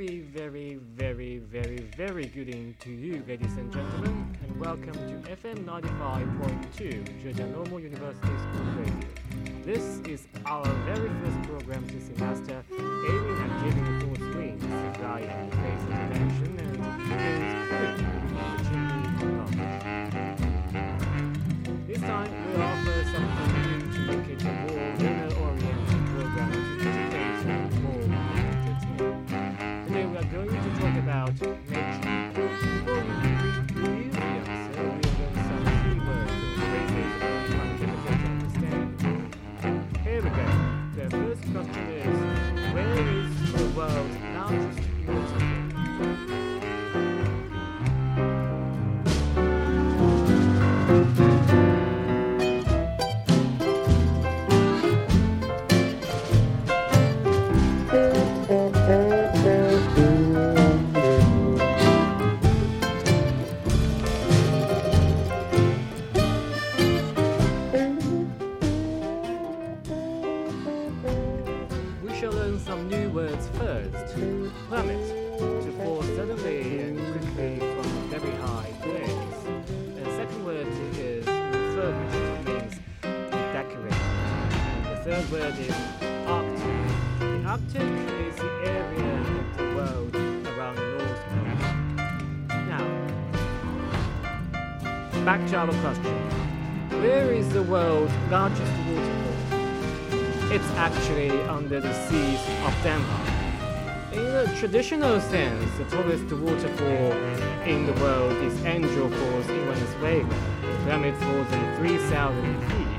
very, very, very, very, very good evening to you, ladies and gentlemen, and welcome to FM 95.2, Zhejiang Normal University School Radio. This is our very first program this semester, aiming at giving full swing to guide are going to talk about word is Arctic. The Arctic is the area of the world around the North Pole. Now, back to our question. Where is the world's largest waterfall? It's actually under the seas of Denmark. In the traditional sense, the tallest waterfall in the world is Angel Falls in Venezuela. More than 3,000 feet.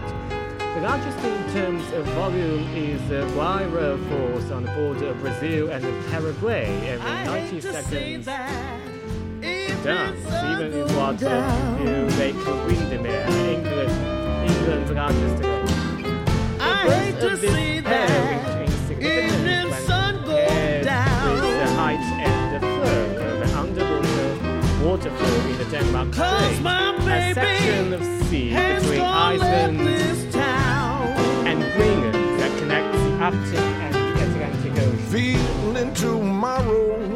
The largest in terms of volume is uh, the Guaira Falls on the border of Brazil and Paraguay, every 90 seconds. Dance, even in water, in Lake Windermere, England, England's largest connects the Arctic and the Atlantic Ocean. feeling tomorrow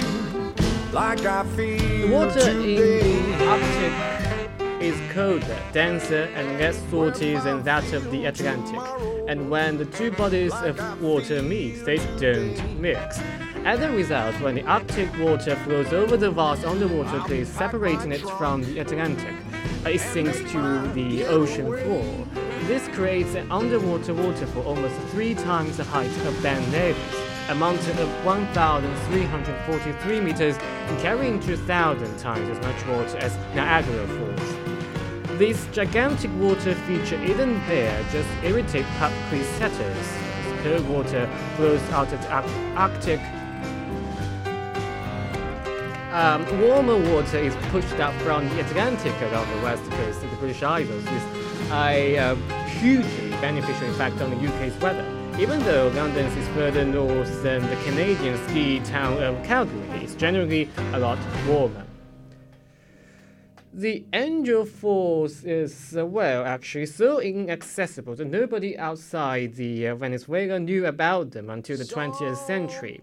like I feel The water in today. the Arctic is colder, denser, and less salty than that of the Atlantic. And when the two bodies of water meet, they don't mix. As a result, when the Arctic water flows over the vast underwater cliffs separating it from the Atlantic, it sinks to the ocean floor. This creates an underwater waterfall almost three times the height of Ben Nevis, a mountain of 1,343 meters and carrying 2,000 times as much water as Niagara Falls. This gigantic water feature isn't there just to irritate pub quiz setters. Water flows out of the Arctic um, warmer water is pushed up from the Atlantic along the west coast of the British Isles a uh, hugely beneficial effect on the UK's weather. Even though London is further north than the Canadian ski town of Calgary, it's generally a lot warmer. The Angel Falls is, uh, well, actually so inaccessible that nobody outside the uh, Venezuela knew about them until the 20th century.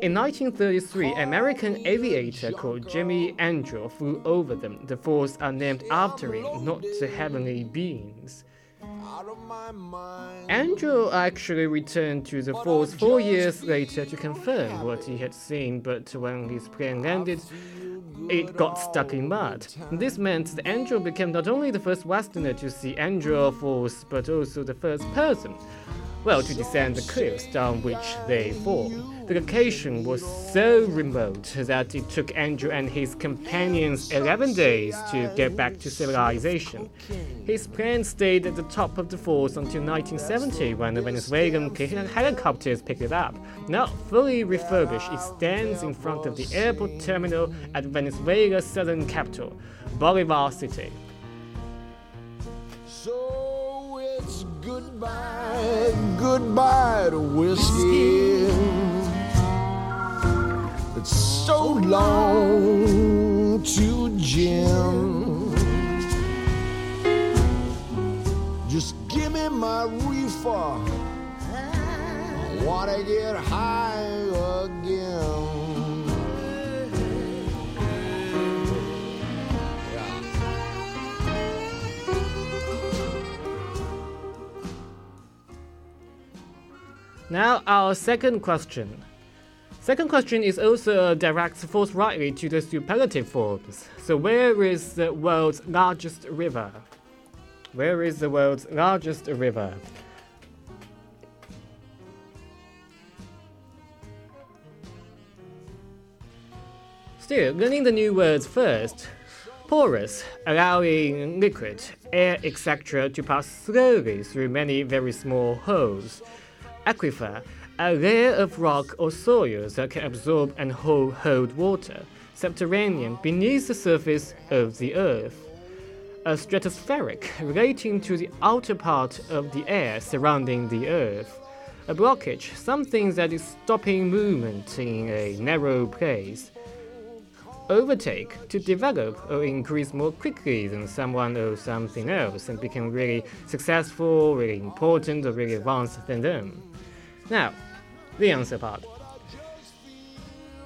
In 1933, American aviator called Jimmy Angel flew over them. The falls are named after him, not the heavenly beings. Angel actually returned to the falls four years later to confirm what he had seen, but when his plane landed, it got stuck in mud. This meant that Angel became not only the first Westerner to see Angel Falls, but also the first person, well, to descend the cliffs down which they fall. The location was so remote that it took Angel and his companions 11 days to get back to civilization. His plane stayed at the top of the falls until 1970 when the Venezuelan helicopters picked it up. Now fully refurbished, it stands in front of the airport terminal at Venezuela's southern capital, Bolivar City. So it's goodbye, goodbye to whiskey. So long to Jim. Just give me my reefer wanna get high again. Now, our second question. Second question is also a directs forthrightly to the superlative forms. So, where is the world's largest river? Where is the world's largest river? Still, learning the new words first. Porous, allowing liquid, air, etc. to pass slowly through many very small holes. Aquifer, a layer of rock or soil that can absorb and hold, water. Subterranean, beneath the surface of the earth. A stratospheric, relating to the outer part of the air surrounding the earth. A blockage, something that is stopping movement in a narrow place overtake to develop or increase more quickly than someone or something else and become really successful, really important, or really advanced than them. Now, the answer part.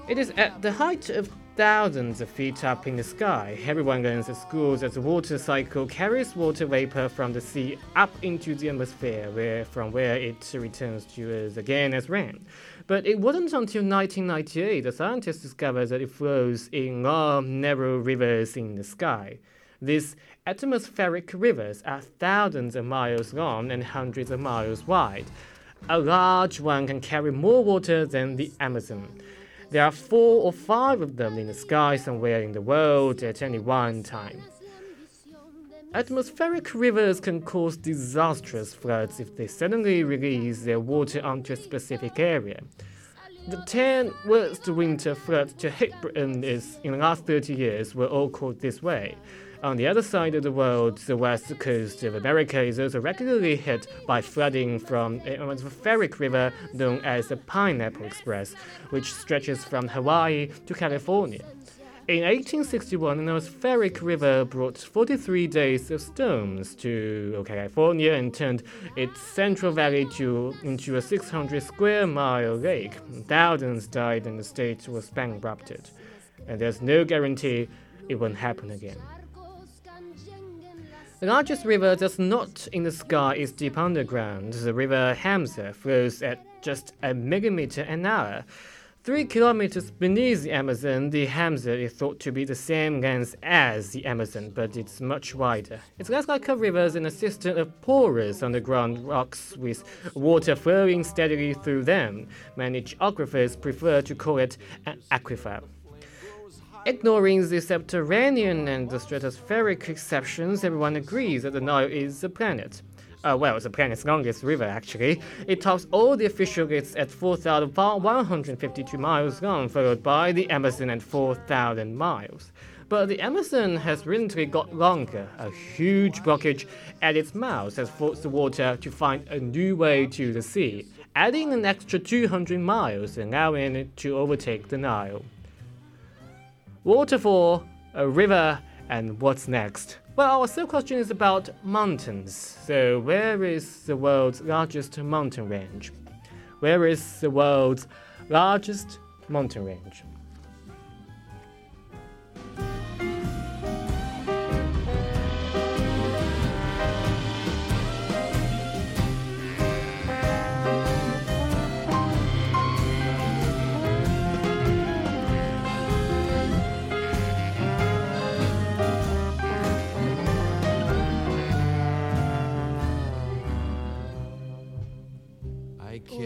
It is at the height of thousands of feet up in the sky. Everyone learns at school that the water cycle carries water vapor from the sea up into the atmosphere, where from where it returns to us again as rain. But it wasn't until 1998 that scientists discovered that it flows in long, narrow rivers in the sky. These atmospheric rivers are thousands of miles long and hundreds of miles wide. A large one can carry more water than the Amazon. There are four or five of them in the sky somewhere in the world at any one time. Atmospheric rivers can cause disastrous floods if they suddenly release their water onto a specific area. The 10 worst winter floods to hit Britain is, in the last 30 years were all caused this way. On the other side of the world, the west coast of America is also regularly hit by flooding from an atmospheric river known as the Pineapple Express, which stretches from Hawaii to California. In 1861, an atmospheric river brought 43 days of storms to California and turned its central valley to, into a 600 square mile lake. Thousands died and the state was bankrupted. And there's no guarantee it won't happen again. The largest river that's not in the sky is deep underground. The river Hamza flows at just a megameter an hour. Three kilometers beneath the Amazon, the Hamza is thought to be the same length as the Amazon, but it's much wider. It's less like a river than a system of porous underground rocks with water flowing steadily through them. Many geographers prefer to call it an aquifer. Ignoring the subterranean and the stratospheric exceptions, everyone agrees that the Nile is a planet. Uh, well, it's the planet's longest river, actually. It tops all the official lists at 4,152 miles long, followed by the Amazon at 4,000 miles. But the Amazon has recently got longer. A huge blockage at its mouth has forced the water to find a new way to the sea, adding an extra 200 miles, allowing it to overtake the Nile. Waterfall, a river, and what's next? Well, our third question is about mountains. So, where is the world's largest mountain range? Where is the world's largest mountain range?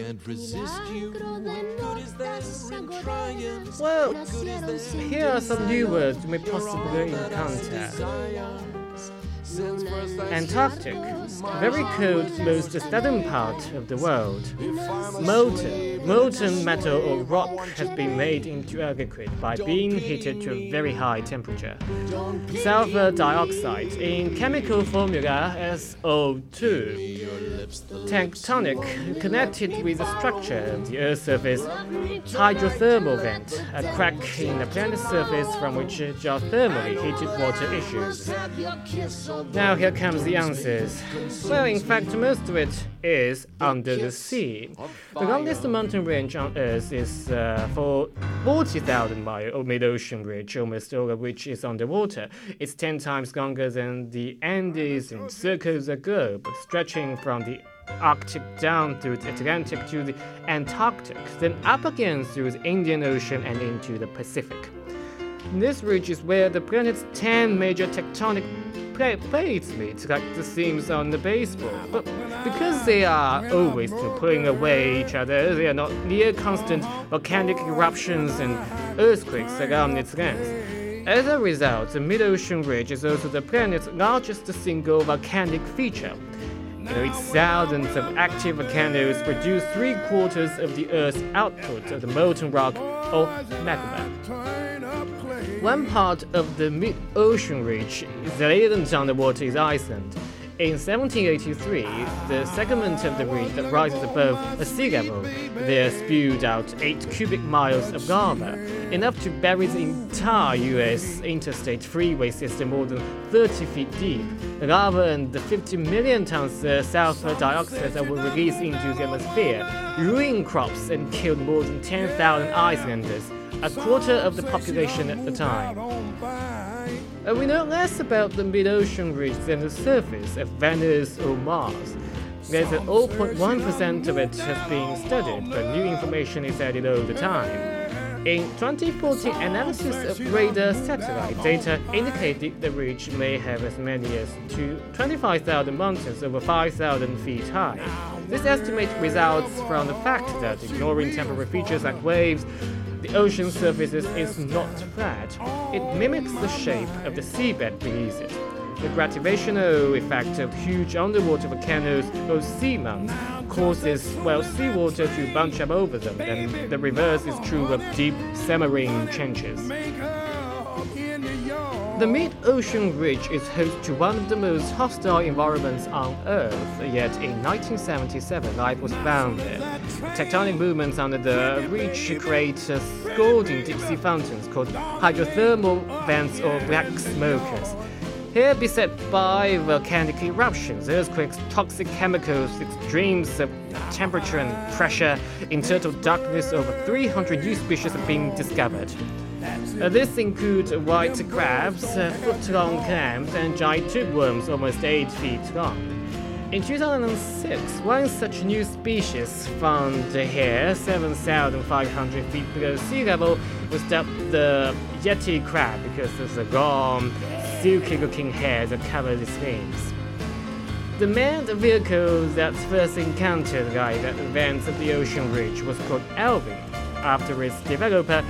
Can't resist you. What good is there in trying? Well, Good is here are some new words you may possibly encounter. Antarctic, very cold, most southern part of the world. Molten, Molten metal or rock has been made into a liquid by being heated to a very high temperature. Sulfur dioxide in chemical formula SO2. Tectonic connected with the structure of the Earth's surface. Hydrothermal vent, a crack in the planet's surface from which geothermally heated water issues. Now here comes the answers. Well, in fact, most of it is under the sea. The longest mountain range on Earth is uh, for 40,000 mile mid-ocean ridge, almost all of which is underwater. It's 10 times longer than the Andes and circles the globe, stretching from the Arctic down through the Atlantic to the Antarctic, then up again through the Indian Ocean and into the Pacific. This ridge is where the planet's 10 major tectonic plates meet, like the seams on the baseball. But because they are always pulling away each other, they are not near constant volcanic eruptions and earthquakes around its length. As a result, the mid-ocean ridge is also the planet's largest single volcanic feature. You know, its thousands of active volcanoes produce three quarters of the Earth's output of the molten rock or magma. One part of the mid-ocean ridge that isn't underwater is Iceland. In 1783, the segment of the ridge that rises above the sea level there spewed out 8 cubic miles of lava, enough to bury the entire US interstate freeway system more than 30 feet deep. The lava and the 50 million tons of sulfur dioxide that were released into the atmosphere ruined crops and killed more than 10,000 Icelanders, a quarter of the population at the time. Uh, we know less about the mid-ocean ridge than the surface of Venus or Mars. There's 0.1% of it has been studied, but new information is added all the time. In 2014, analysis of radar satellite data indicated the ridge may have as many as 25,000 mountains over 5,000 feet high. This estimate results from the fact that ignoring temporary features like waves, the ocean surface is not flat. It mimics the shape of the seabed beneath it. The gravitational oh, effect of huge underwater volcanoes or seamounts causes, well, seawater to bunch up over them, and the reverse is true of deep submarine trenches. The mid-ocean ridge is host to one of the most hostile environments on Earth, yet in 1977 life was found there. Tectonic movements under the ridge create scalding deep-sea fountains called hydrothermal vents or black smokers. Here beset by volcanic eruptions, earthquakes, toxic chemicals, extremes of temperature and pressure, in total darkness over 300 new species have been discovered. Uh, this includes white crabs, uh, foot-long clams, and giant tube worms almost 8 feet long. In 2006, one such new species found here, 7,500 feet below sea level, was dubbed the Yeti crab because of the long, silky-looking hair that covered its wings. The manned vehicle that first encountered life at the vents of the ocean ridge was called Alvin, after its developer,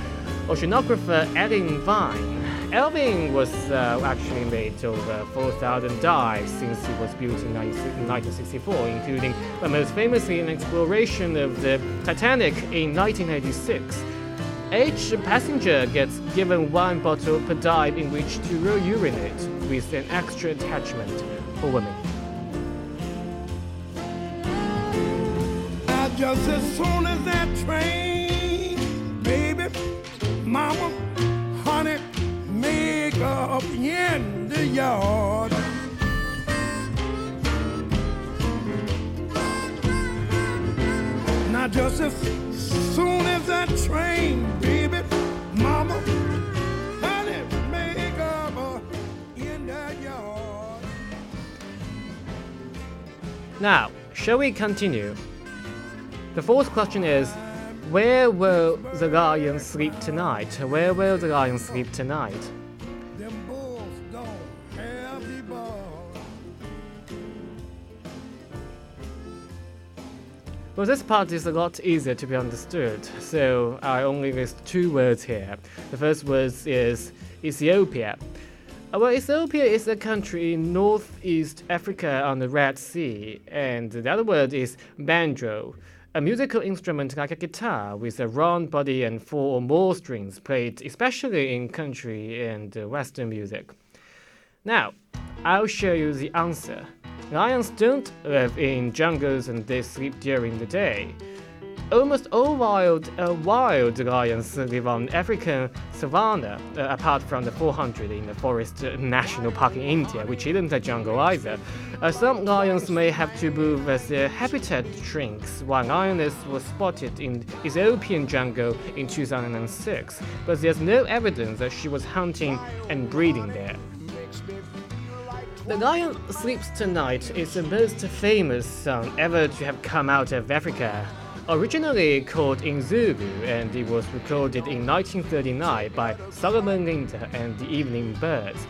oceanographer Allyn Vine. Elvin was uh, actually made over 4,000 dives since it was built in 1964, including, but most famously, an exploration of the Titanic in 1986. Each passenger gets given one bottle per dive in which to urinate, with an extra attachment for women. Just as soon as that train, mama, honey, make up in the yard. Now just as soon as that train, baby, mama, honey, make up in the yard. Now, shall we continue? The fourth question is Where will the lion sleep tonight? Where will the lion sleep tonight? Them bulls don't have the ball. Well, this part is a lot easier to be understood, so I only list two words here. The first word is Ethiopia. Uh, Well, Ethiopia is a country in northeast Africa on the Red Sea, and the other word is banjo. A musical instrument like a guitar with a round body and four or more strings played especially in country and western music. Now, I'll show you the answer. Lions don't live in jungles and they sleep during the day. Almost all wild uh, wild lions live on African savanna, uh, apart from the 400 in the Forest National Park in India, which isn't a jungle either. Uh, some lions may have to move as their habitat shrinks. One lioness was spotted in Ethiopian jungle in 2006, but there's no evidence that she was hunting and breeding there. The Lion Sleeps Tonight is the most famous song ever to have come out of Africa. Originally called in Zulu, and it was recorded in 1939 by Solomon Linda and the Evening Birds.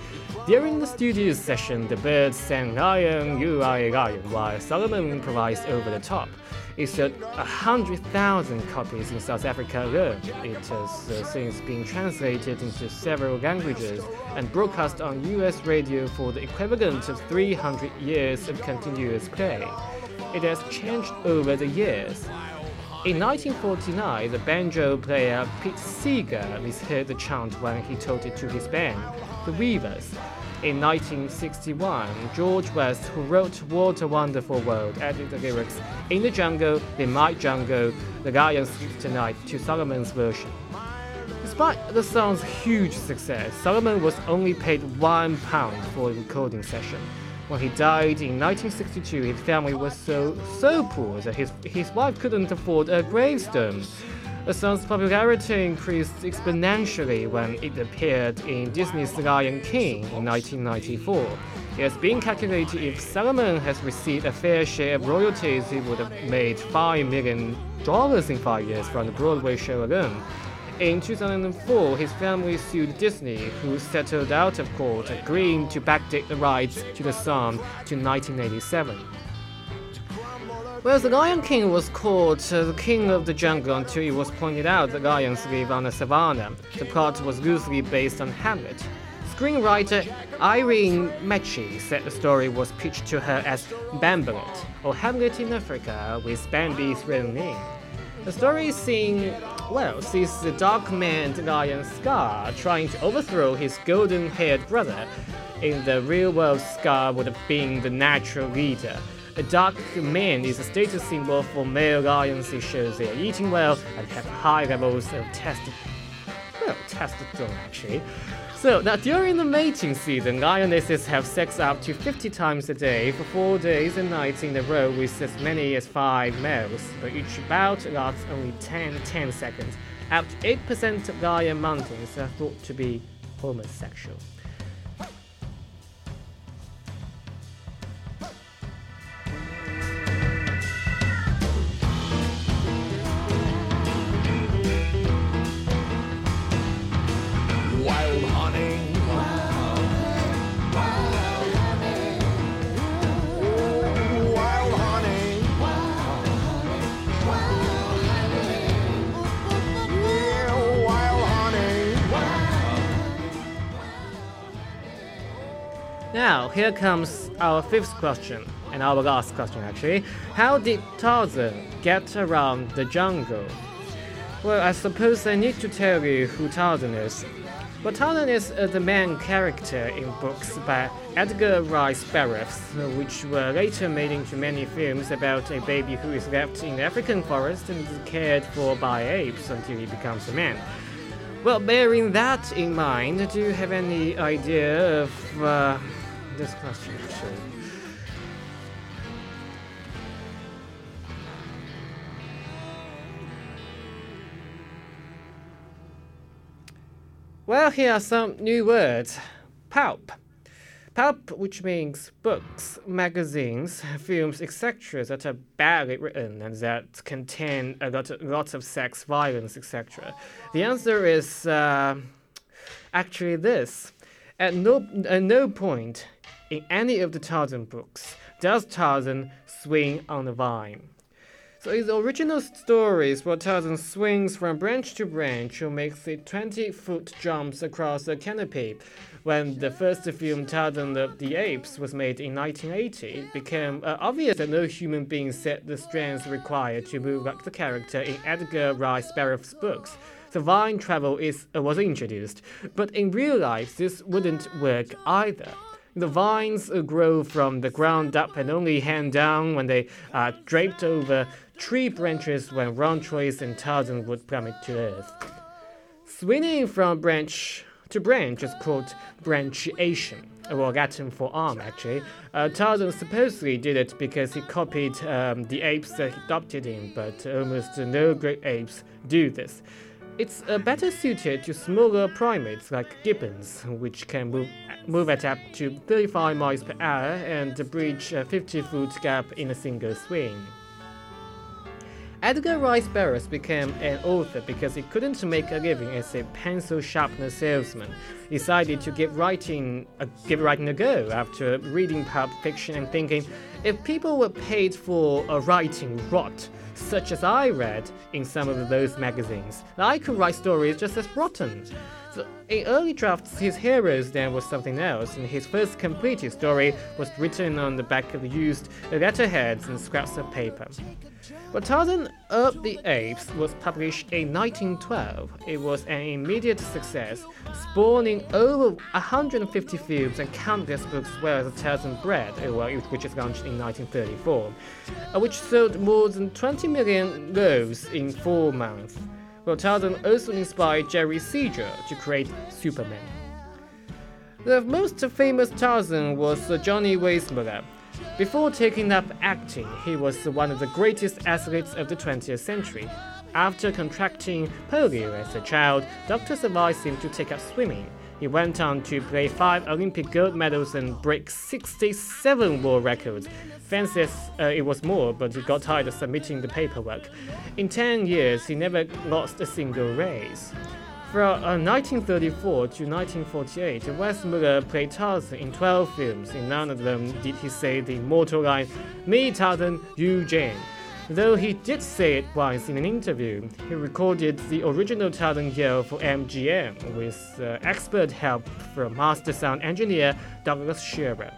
During the studio session, the Birds sang Lion, You Are a while Solomon improvised over the top. It sold 100,000 copies in South Africa alone. It has uh, since been translated into several languages and broadcast on US radio for the equivalent of 300 years of continuous play. It has changed over the years. In 1949, the banjo player Pete Seeger misheard the chant when he told it to his band, the Weavers. In 1961, George Weiss, who wrote What a Wonderful World, added the lyrics In the Jungle, in my jungle, the lion sleeps tonight to Solomon's version. Despite the song's huge success, Solomon was only paid one pound for the recording session. When he died in 1962, his family was so so poor that his, his wife couldn't afford a gravestone. The song's popularity increased exponentially when it appeared in Disney's Lion King in 1994. It has been calculated if Solomon has received a fair share of royalties, he would have made $5 million in five years from the Broadway show alone. In 2004, his family sued Disney, who settled out of court, agreeing to backdate the rights to the song to 1987. Well, the Lion King was called uh, the King of the Jungle until it was pointed out that lions live on the savannah. The plot was loosely based on Hamlet. Screenwriter Irene Mecchi said the story was pitched to her as Bambolet, or Hamlet in Africa, with Bambi thrown in. The story seeing, well, sees the dark-maned lion Scar trying to overthrow his golden-haired brother. In the real world, Scar would have been the natural leader. A dark man is a status symbol for male lions. It shows they are eating well and have high levels of test, well, testosterone actually. So now during the mating season, lionesses have sex up to 50 times a day for four days and nights in a row with as many as five males, but each bout lasts only 10, 10 seconds. Up to 8% of lion mountains are thought to be homosexual. Now, here comes our fifth question, and our last question actually. How did Tarzan get around the jungle? Well, I suppose I need to tell you who Tarzan is. Well, Tarzan is uh, the main character in books by Edgar Rice Burroughs, which were later made into many films about a baby who is left in the African forest and is cared for by apes until he becomes a man. Well, bearing that in mind, do you have any idea of uh, this? Well, here are some new words. Pulp. Pulp, which means books, magazines, films, etc., that are badly written and that contain a lot of, lots of sex, violence, etc. The answer is uh, actually this. At no, at no point in any of the Tarzan books does Tarzan swing on a vine. So in the original stories, where Tarzan swings from branch to branch or makes the 20-foot jumps across a canopy. When the first film Tarzan of the Apes was made in 1980, it became uh, obvious that no human being set the strength required to move like the character in Edgar Rice Burroughs' books. The vine travel is uh, was introduced, but in real life this wouldn't work either. The vines uh, grow from the ground up and only hang down when they are draped over tree branches when trees and Tarzan would plummet to earth. Swinging from branch to branch is called brachiation, or Latin for arm, actually. Uh, Tarzan supposedly did it because he copied um, the apes that he adopted in, but almost no great apes do this. It's uh, better suited to smaller primates like gibbons, which can move, move at up to 35 miles per hour and bridge a 50 foot gap in a single swing. Edgar Rice Burroughs became an author because he couldn't make a living as a pencil sharpener salesman. He decided to give writing a, give writing a go after reading Pulp Fiction and thinking, if people were paid for a writing rot, such as I read in some of those magazines, I could write stories just as rotten. So in early drafts, his heroes then was something else, and his first completed story was written on the back of used letterheads and scraps of paper. But Tarzan of the Apes was published in 1912. It was an immediate success, spawning over 150 films and countless books as well as Tarzan Bread, which is launched in 1934, uh, which sold more than 20 million loaves in four months. Tarzan also inspired Jerry Siegel to create Superman. The most famous Tarzan was Johnny Weissmuller, before taking up acting, he was one of the greatest athletes of the 20th century. After contracting polio as a child, doctors advised him to take up swimming. He went on to play five Olympic gold medals and break 67 world records. Fans says uh, it was more, but he got tired of submitting the paperwork. In 10 years, he never lost a single race. From uh, 1934 to 1948, Weissmuller played Tarzan in 12 films. In none of them did he say the immortal line, Me Tarzan, you Jane. Though he did say it once in an interview, he recorded the original Tarzan yell for MGM with uh, expert help from master sound engineer Douglas Shearer.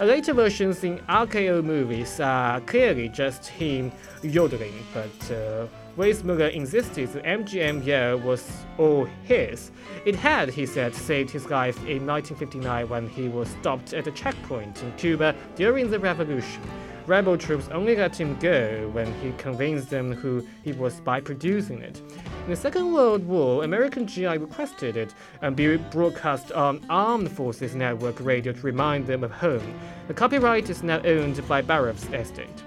Later versions in RKO movies are clearly just him yodeling, but uh, Weissmuller insisted the MGM year was all his. It had, he said, saved his life in 1959 when he was stopped at a checkpoint in Cuba during the revolution. Rebel troops only let him go when he convinced them who he was by producing it. In the Second World War, American GI requested it and be broadcast on Armed Forces Network radio to remind them of home. The copyright is now owned by Burroughs Estate.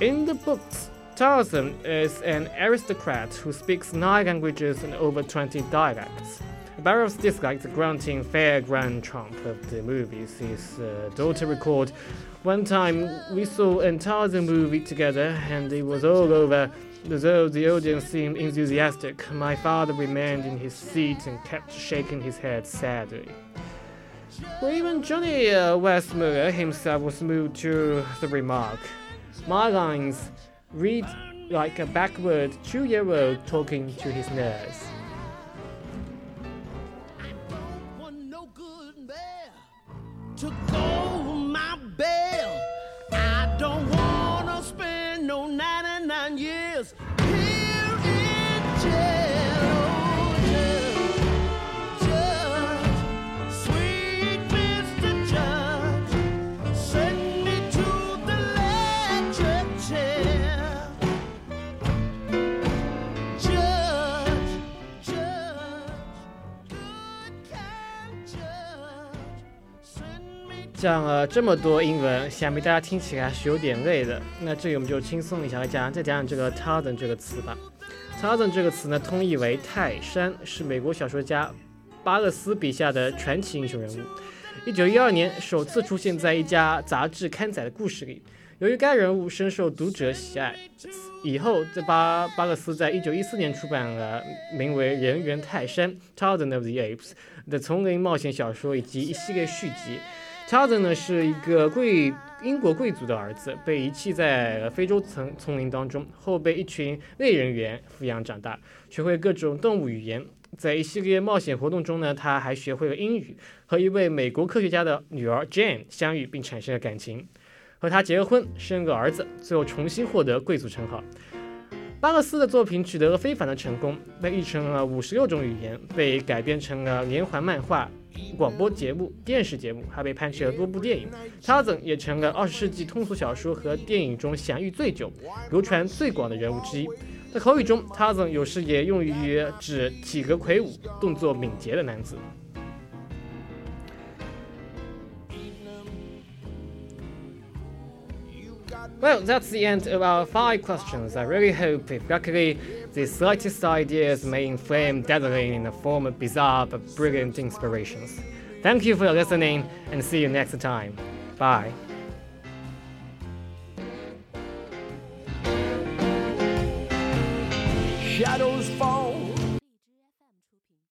In the books, Tarzan is an aristocrat who speaks nine languages and over 20 dialects. Burroughs disliked the grunting fair grand trump of the movies. His uh, daughter recalled, One time we saw a Tarzan movie together and it was all over. Though the audience seemed enthusiastic, my father remained in his seat and kept shaking his head sadly. Well, even Johnny uh, Weissmuller himself was moved to the remark. My lines read like a backward two year old talking to his nurse. 讲了这么多英文，想必大家听起来是有点累的。那这里我们就轻松一下来讲，再讲讲这个 Tarzan 这个词吧。Tarzan 这个词呢，通译为泰山，是美国小说家巴勒斯笔下的传奇英雄人物。一九一二年首次出现在一家杂志刊载的故事里。由于该人物深受读者喜爱，以后这巴巴勒斯在一九一四年出版了名为《人猿泰山》（Tarzan of the Apes） 的丛林冒险小说以及一系列续集。Tarzan 呢是一个贵英国贵族的儿子，被遗弃在非洲丛丛林当中，后被一群类人猿抚养长大，学会各种动物语言。在一系列冒险活动中呢，他还学会了英语，和一位美国科学家的女儿 Jane 相遇并产生了感情，和他结了婚，生个儿子，最后重新获得贵族称号。巴克斯的作品取得了非凡的成功，被译成了五十六种语言，被改编成了连环漫画、广播节目、电视节目，还被拍摄了多部电影。Tarzan 也成了二十世纪通俗小说和电影中享誉最久、流传最广的人物之一。在口语中，Tarzan 有时也用于指体格魁梧、动作敏捷的男子。Well, that's the end of our five questions. I really hope, if luckily, the slightest ideas may inflame dazzling in the form of bizarre but brilliant inspirations. Thank you for listening, and see you next time. Bye. Shadows